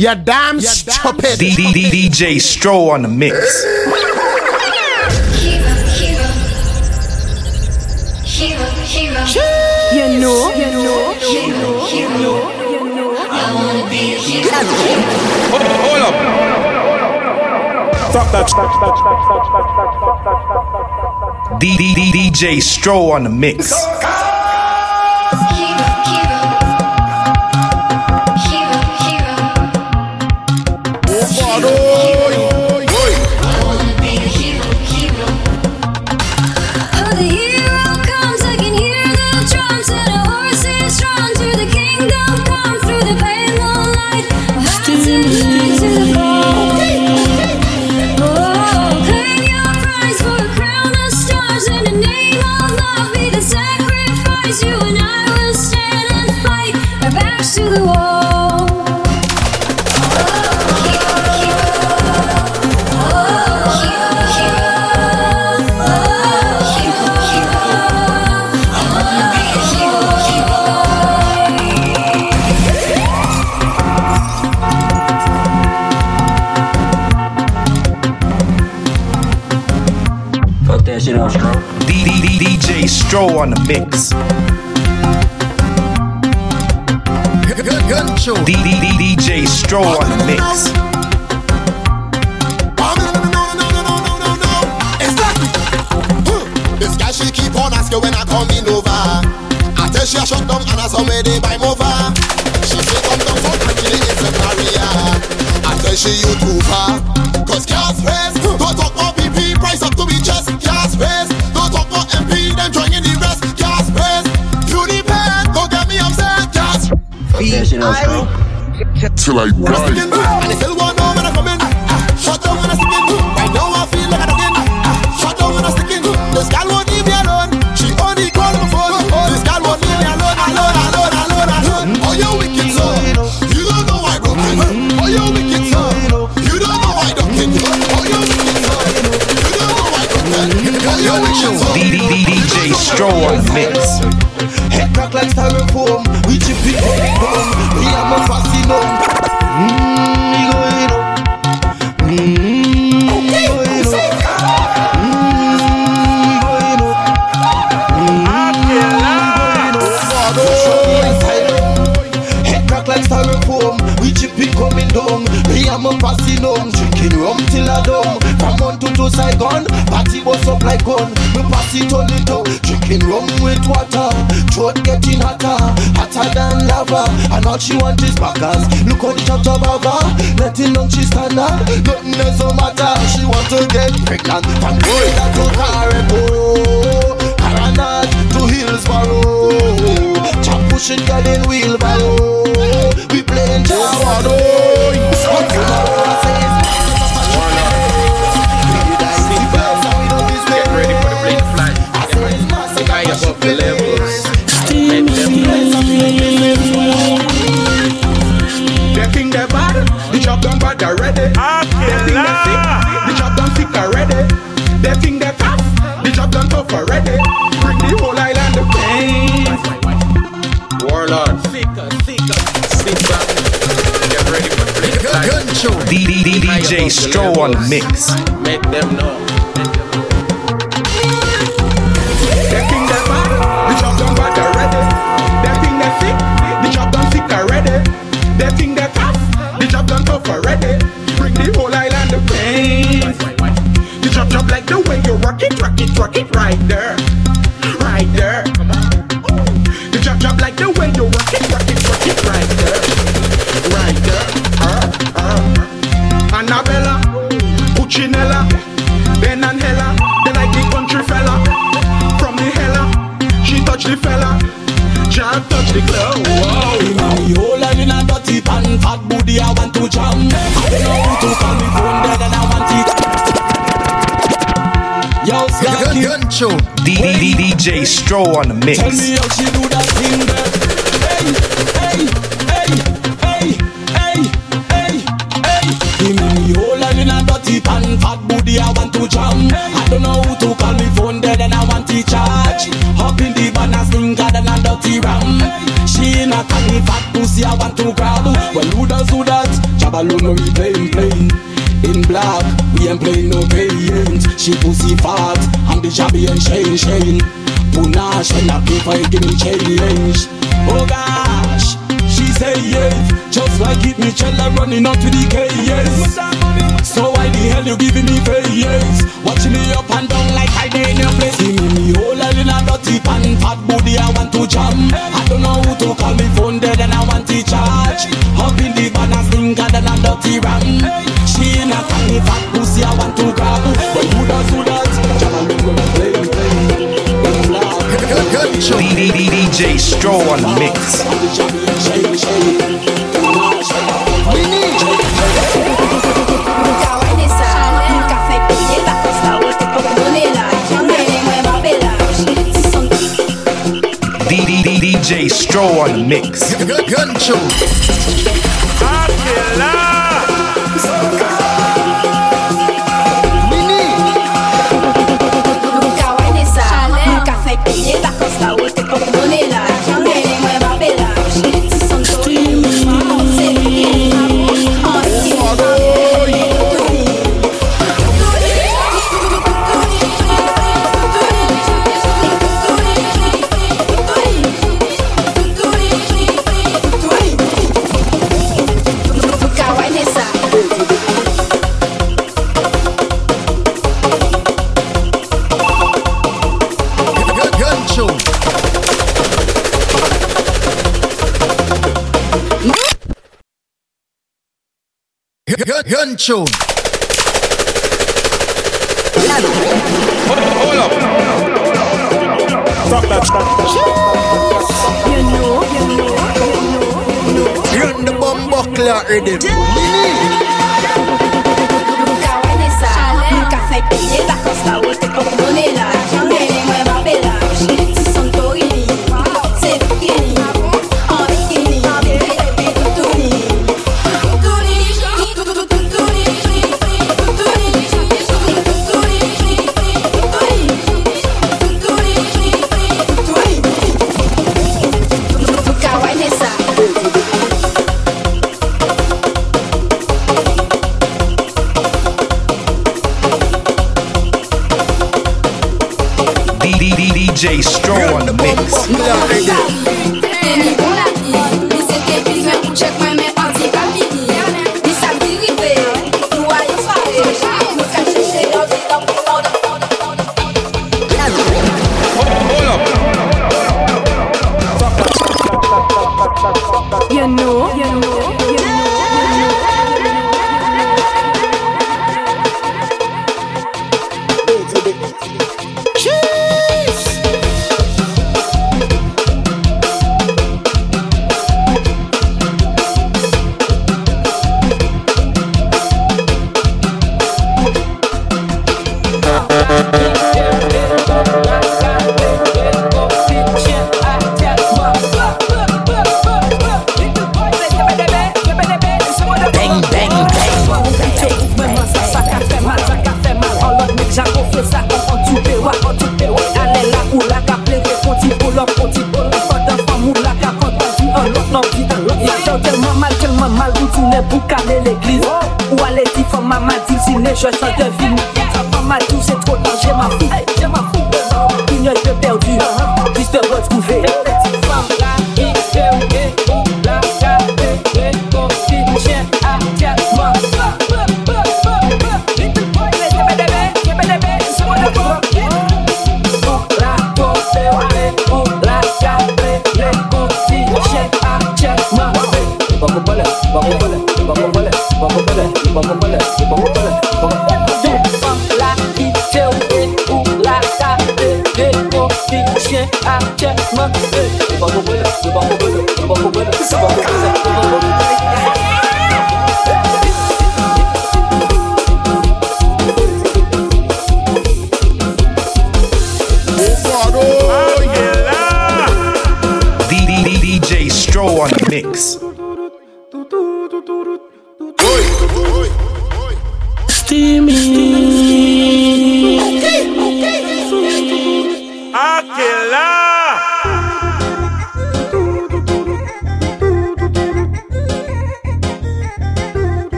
You're damn stupid. D- D- D- DJ Stro on the mix. You know, you know, you know, you know, you know. I wanna be a hero. Hold up. Stop that. D- D- D- DJ Stro on the mix. Stro on the mix. DJ Stro on the mix. This guy she keep on asking when I coming over. I tell she a shut down and I somewhere they buy over. She say come down for actually it's a career. I tell she you too far. Till I die. All she want is backers. Look how the chop have her. Letting down she stand up. Nothing else no matter. She want to get pregnant. From Florida to Caribou. Paranat to Hillsborough. Chop pushing girl in wheelbarrow. We playing Jawado. Get ready for the blade flight. High above the levels. Them They think they're bad, the job done bad already. They think they're sick, the job done sick already. They think they're tough, the job done tough already. Bring the whole island to pain. Warlord. Sit back. Get ready for the blade flight. Gun show. D- D- D- DJ Stro on the mix. Make them know. Rock Skanky Gun show. D- D- D- DJ Stro on the mix. Tell me how she do that thing there. Hey, hey, hey, hey, hey, hey, hey. Give me whole and in a dirty pan. Fat booty I want to jam. I don't know who to call me. Phone dead and I want to charge. Up in the van banner stinker than a dirty ram. She in a tiny fat pussy I want to grab. Well who does who that? Jabba alone we playing, playing. In black, we ain't playing no games. She pussy fat, I'm the jabby and Shane, Shane. Punash, when I pay for it, give me change. Oh gosh, she say yes, just like it, Michelle running up to the KS. So why the hell you giving me face? Watching me up and down like I did in your place. See me, me whole head in a dirty pan, fat booty I want to jam. I don't know who to call me phone dead and I want to charge. Up in the van and stinker than a dirty ram. She in a tiny fat pussy I want to grab. But who does who that? Jam alone when we play, play. In DJ Stro on the mix. DJ Stro on the mix. Guncho. Mini. The bomb buckler rhythm. Mini. Nunca vai nessa, nunca foi perdida, costa outra pouco bonela. Janele mwe cheche yon di dan pou You know, you know, you know.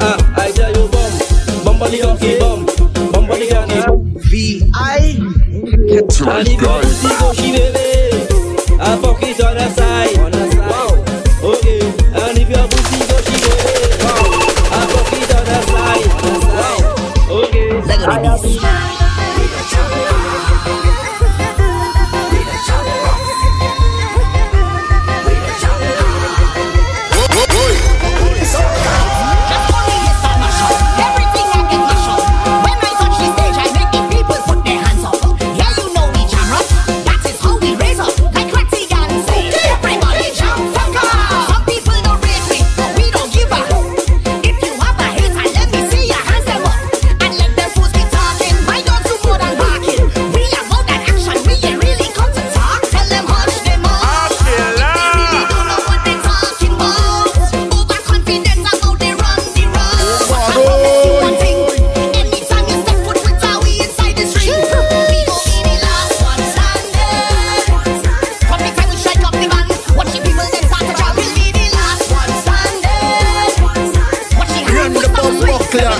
Ah. I tell you bum. Bum on the cocky bum. Bum on the cocky. V.I. And if your pussy go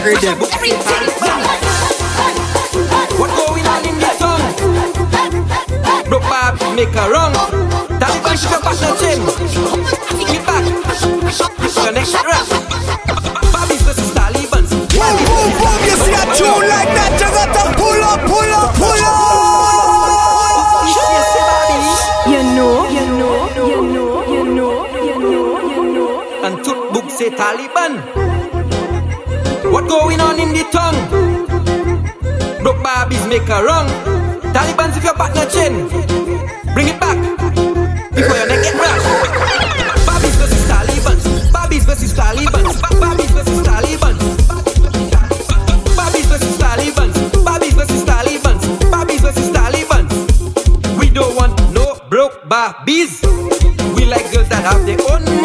Everything. What going on in the tongue? Broke Bob, make a wrong. Taliban should have passed the. Get back. The next rap. Going in the tongue? Broke Barbies make a wrong. Taliban's if your partner chin. Bring it back. Before your neck get rash. Barbies versus Taliban. Barbies versus Taliban. Barbies versus Taliban. Barbies versus Taliban. Barbies versus Taliban. Barbies versus Taliban. We don't want no broke Barbies. We like girls that have their own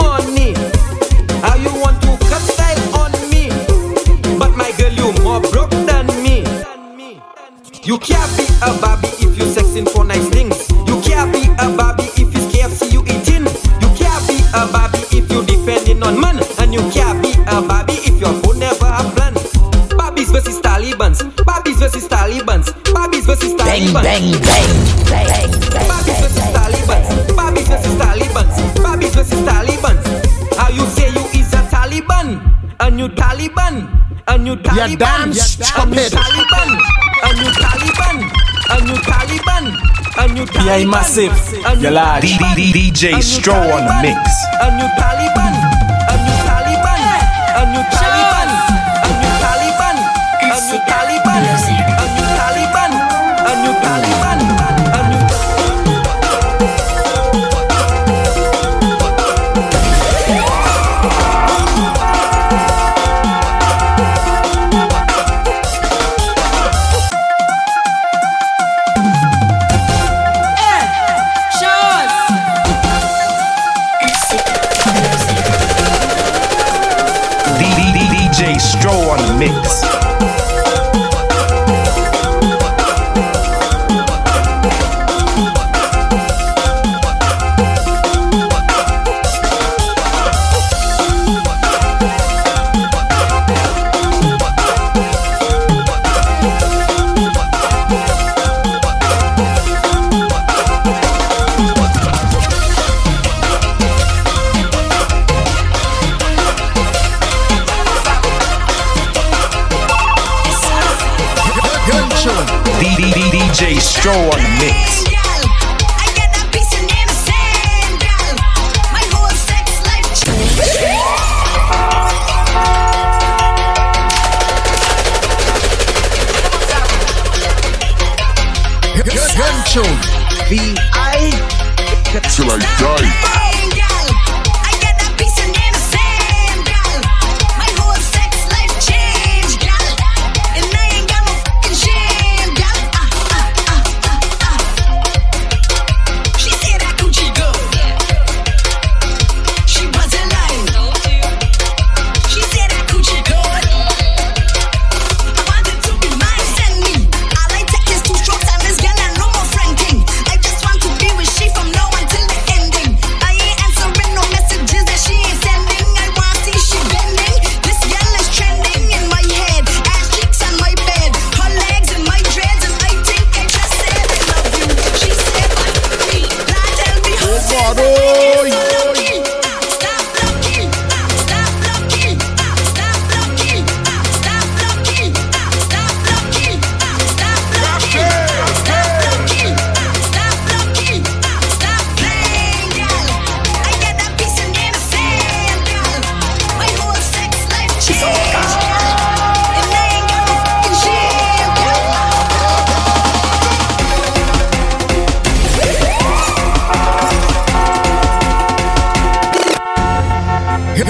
You can't be a Barbie if you sexing for nice things. You can't be a Barbie if it's KFC you eating. You can't be a Barbie if you depending on man. And you can't be a Barbie if your phone never have plan. Barbies versus Talibans. Barbies versus Talibans. Barbies versus Talibans. Bang, bang, bang, bang. Barbies versus Talibans. Barbies versus Talibans. Barbies versus Talibans. How you say you is a Taliban? A new Taliban. A new Taliban. damn A new stupid. Taliban. A new Taliban. A new Taliban. A new Taliban. Yeah, massive. A new You large. Taliban. D- D- DJ on the mix. A new Taliban. Mix.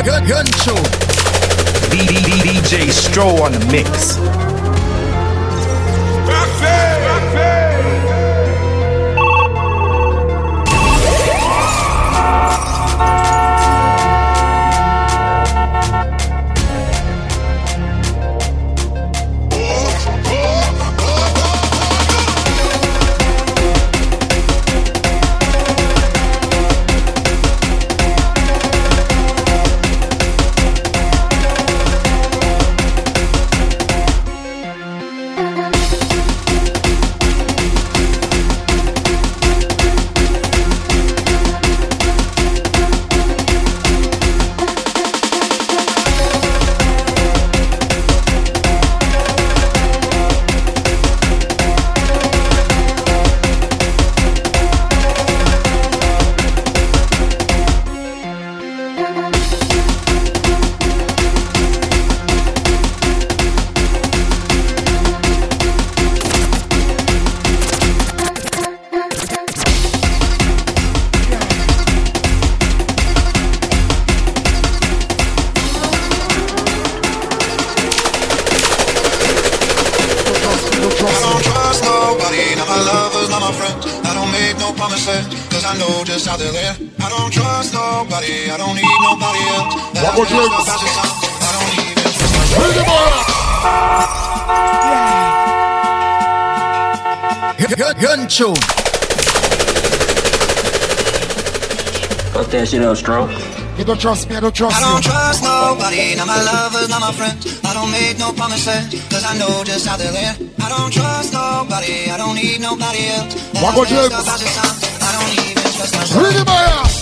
Gun, gun, show. DJ Stro on the mix. backwards links. Bring them all up. Gun, gun tune. Fuck that shit up, Stroke. You don't trust me, I don't trust you. I don't you. trust nobody, not my lovers, not my friends. I don't make no promises, cause I know just how they live. I don't trust nobody, I don't need nobody else. Walk on, James. I don't even trust myself. Read it, my ass.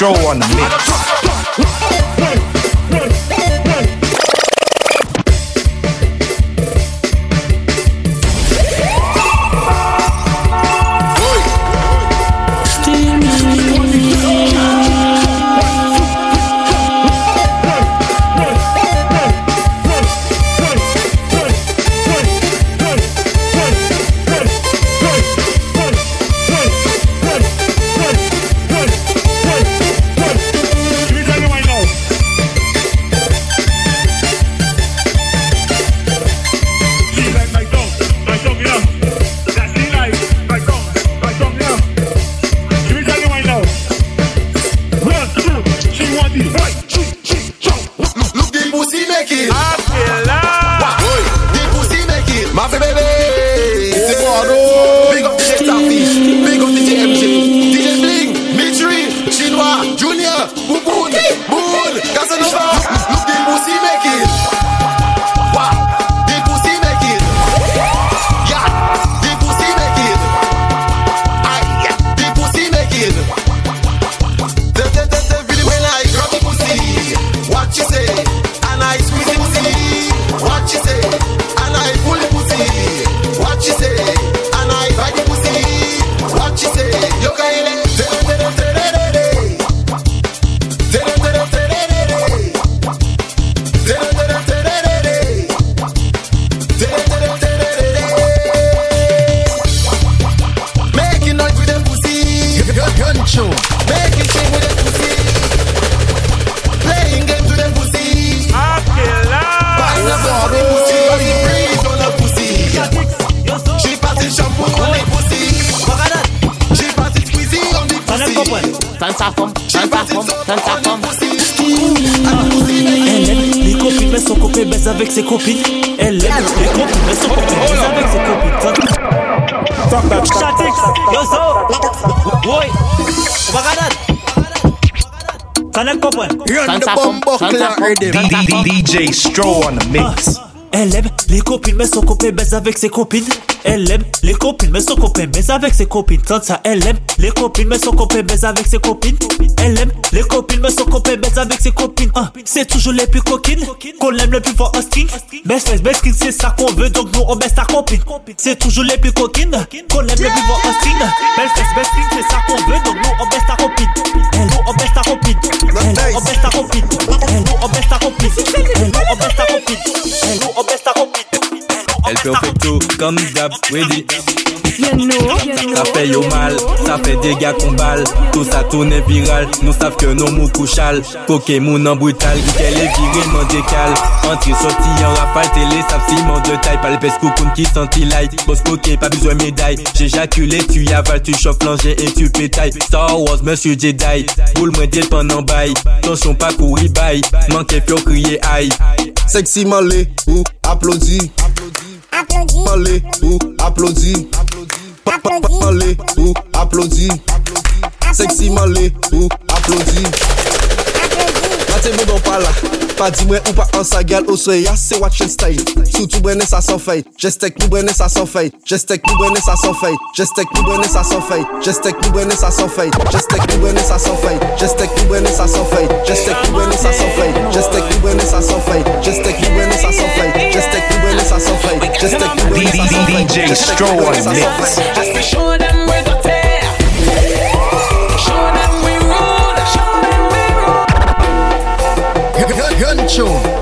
Dro on the mix. Copain baise avec ses copines. Elle aime les copines, mais son copain baise avec ses copines. Chatix, Yozo, Boy, Bagadat. T'en comprendre? Run the bomb buckler rhythm. DJ Stro on the mix. Elle aime les copines, mais son copain baise avec ses copines. Elle aime les copines, mais son copain baise avec ses copines. Tant ça, elle aime les copines, mais son copain baise avec ses copines. Elle aime les copines, mais son copain baise avec ses copines. Ah, c'est toujours les plus coquines qu'on aime le plus fort en string. Best face, best skin, c'est ça qu'on veut, donc nous on baisse ta copine. C'est toujours les plus coquines qu'on aime le plus fort en string. Best face, best skin, c'est ça qu'on veut, donc nous on baisse ta copine. Elle, nous on baisse ta copine. Elle, on baisse ta copine. Elle, nous on baisse ta copine. Elle, nous on baisse ta copine. Elle, nous on baisse ta copine. Elle perfecto, comme d'hab, ready. Ça fait yo mal, ça fait dégâts qu'on balle. Tout ça tourne viral, nous savent que nos mous couchal. Pokémon en brutal, qu'elle est virée, m'en décale. Entrée, sortie en rafale, télé, ça ciment de taille. Pas le coucoune qui senti light. Boss coquet, pas besoin médaille. J'éjaculé, tu y avales, tu chauffes l'engin et tu pétailles. Star Wars, monsieur Jedi. Boule, moi, dit pendant bail. Tension, pas courir, bail. Manqué, faut crier aïe. Sexy Malé ou applaudis. Parlez ou applaudis. Parlez ou applaudis. Sexy malé ou applaudis. Matez-vous dans pas là. Pa di mwen ou pa an sa gal ou se ya se watch and style Soutou brene sa san fay nou brene sa san fay nou brene sa san fay nou brene sa san fay nou brene sa san fay nou brene sa san fay nou brene sa san fay nou brene sa san fay nou brene sa san fay nou brene sa san fay nou brene sa san fay nou brene sa san fay DJ Stro on the mix. Just to show them we're the tune.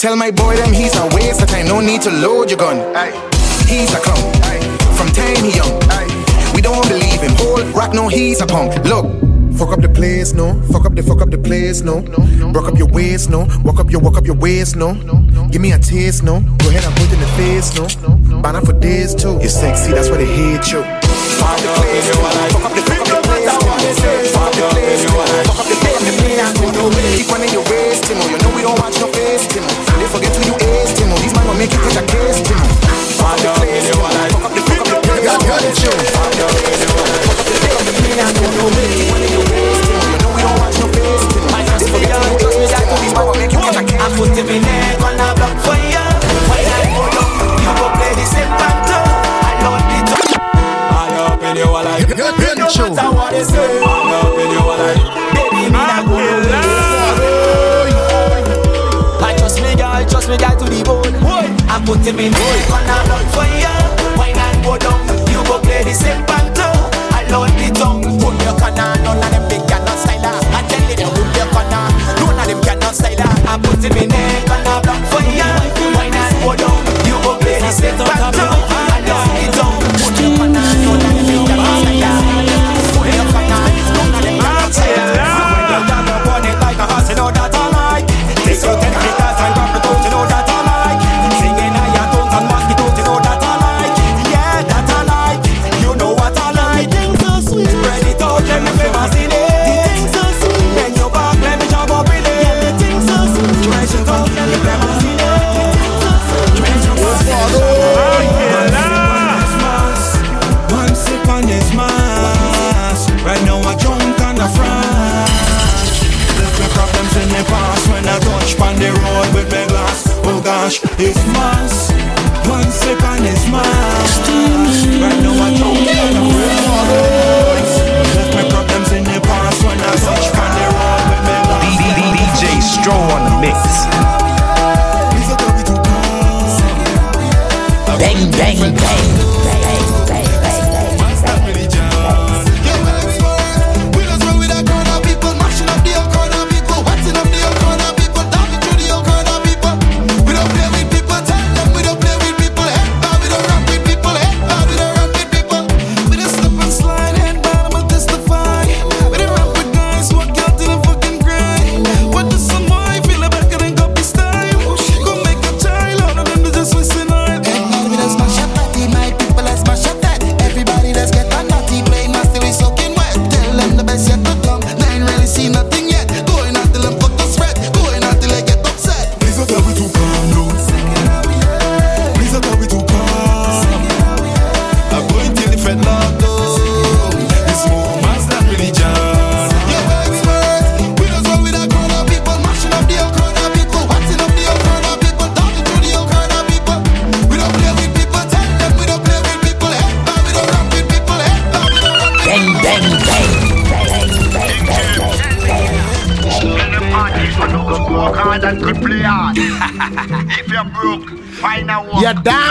Tell my boy them he's a waste of time. No need to load your gun. Ay. He's a clown. Ay. From time he young. Ay. We don't believe him. Whole rock no, he's a punk. Look. Fuck up the place, no. Fuck up the fuck up the place, no. Rock up your waist, no. Walk up your walk up your waist, no. Give me a taste, no. Go ahead and put in the face, no. Banner for days too. You're sexy, that's why they hate you. Fuck up the place, no. Fuck up the fuck up the place, no. Fuck up the place, no. Fuck up the fuck up the place, no. Keep running your waist, Timo. You know make you catch a case, Timo. Fuck up the place, Timo. Fuck up the fuck up the place. Got got it, Timo. Fuck up the place, Timo. Fuck up the place, Timo. You know we don't watch your face, Timo. They forget who you is, Timo. These man will make you catch a case. I put him in neck on a block for ya. When I go down, you go play the same panto. I love it. I up in your No show. matter what they say. I up in your wallet. Baby, me not go I trust me, girl, trust me, girl to the bone. Put him in neck on a block for ya. When I go down, you go play the same panto. I love the tongue. Put your corner, none of them big cannot style her. I tell you, they put your corner, none of them cannot style her. I put him in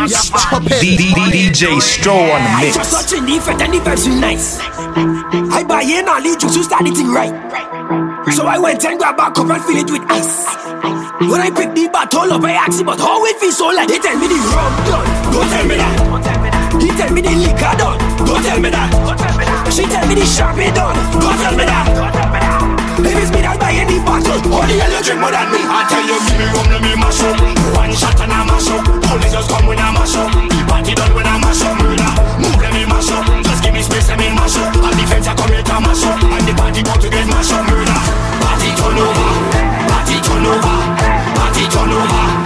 DJ Stro on the I just mix. the effect and the vibes feel nice. I buy in all the juice to start thing right. So I went and grabbed a cup and fill it with ice. When I pick the bottle up, I ask him, but how it feels so like They tell me the rum done, don't tell me that. He tell me the liquor done, don't tell me that. She tell me the champagne done, don't tell me that. It's me that buy any bottle, only you drink more than me. I tell you, give me rum, let me mash up. One shot and I mash up. Police just come when I mash up. The party done when I mash up. Murder, move, let me mash up. Just give me space, let me mash up. And the fence I come here to mash up. And the party about to get mash up. Murder, party turn over, party turn over, party turn over,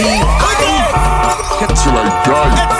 Catch Till I die.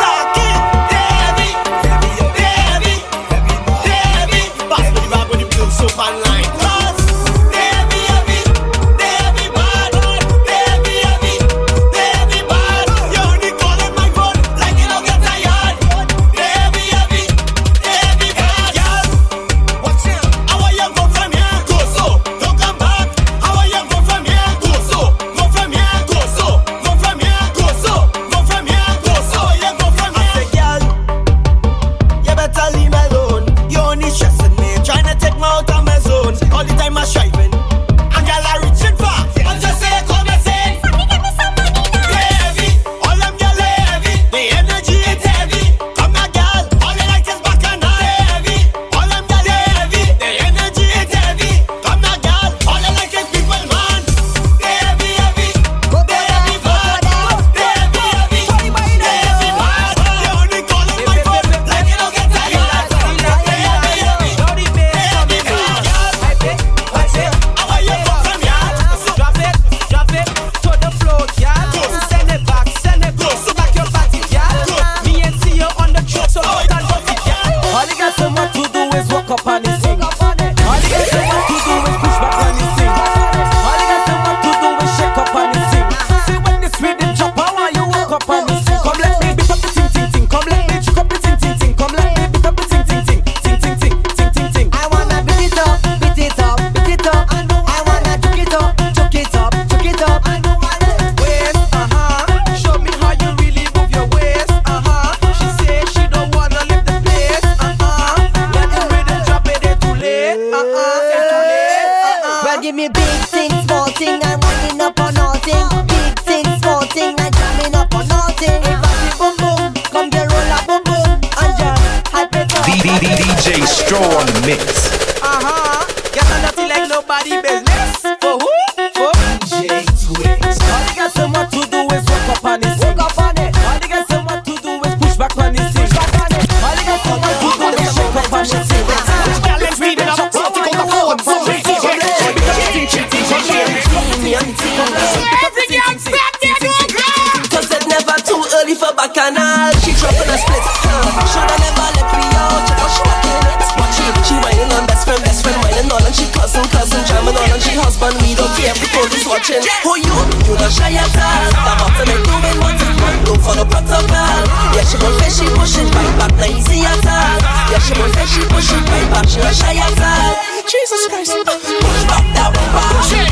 Push it way back, she shy outside. Jesus Christ. Push back that rumba.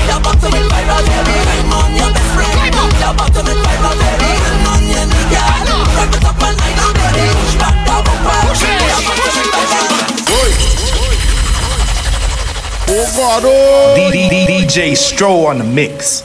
Your bottom is viral, baby. I'm on your best friend. Your bottom is viral, baby. I'm on your nigga. Rock it up and I know, baby. Push back that rumba. Your bottom is viral. Oh God, oh. DJ Stro on the mix.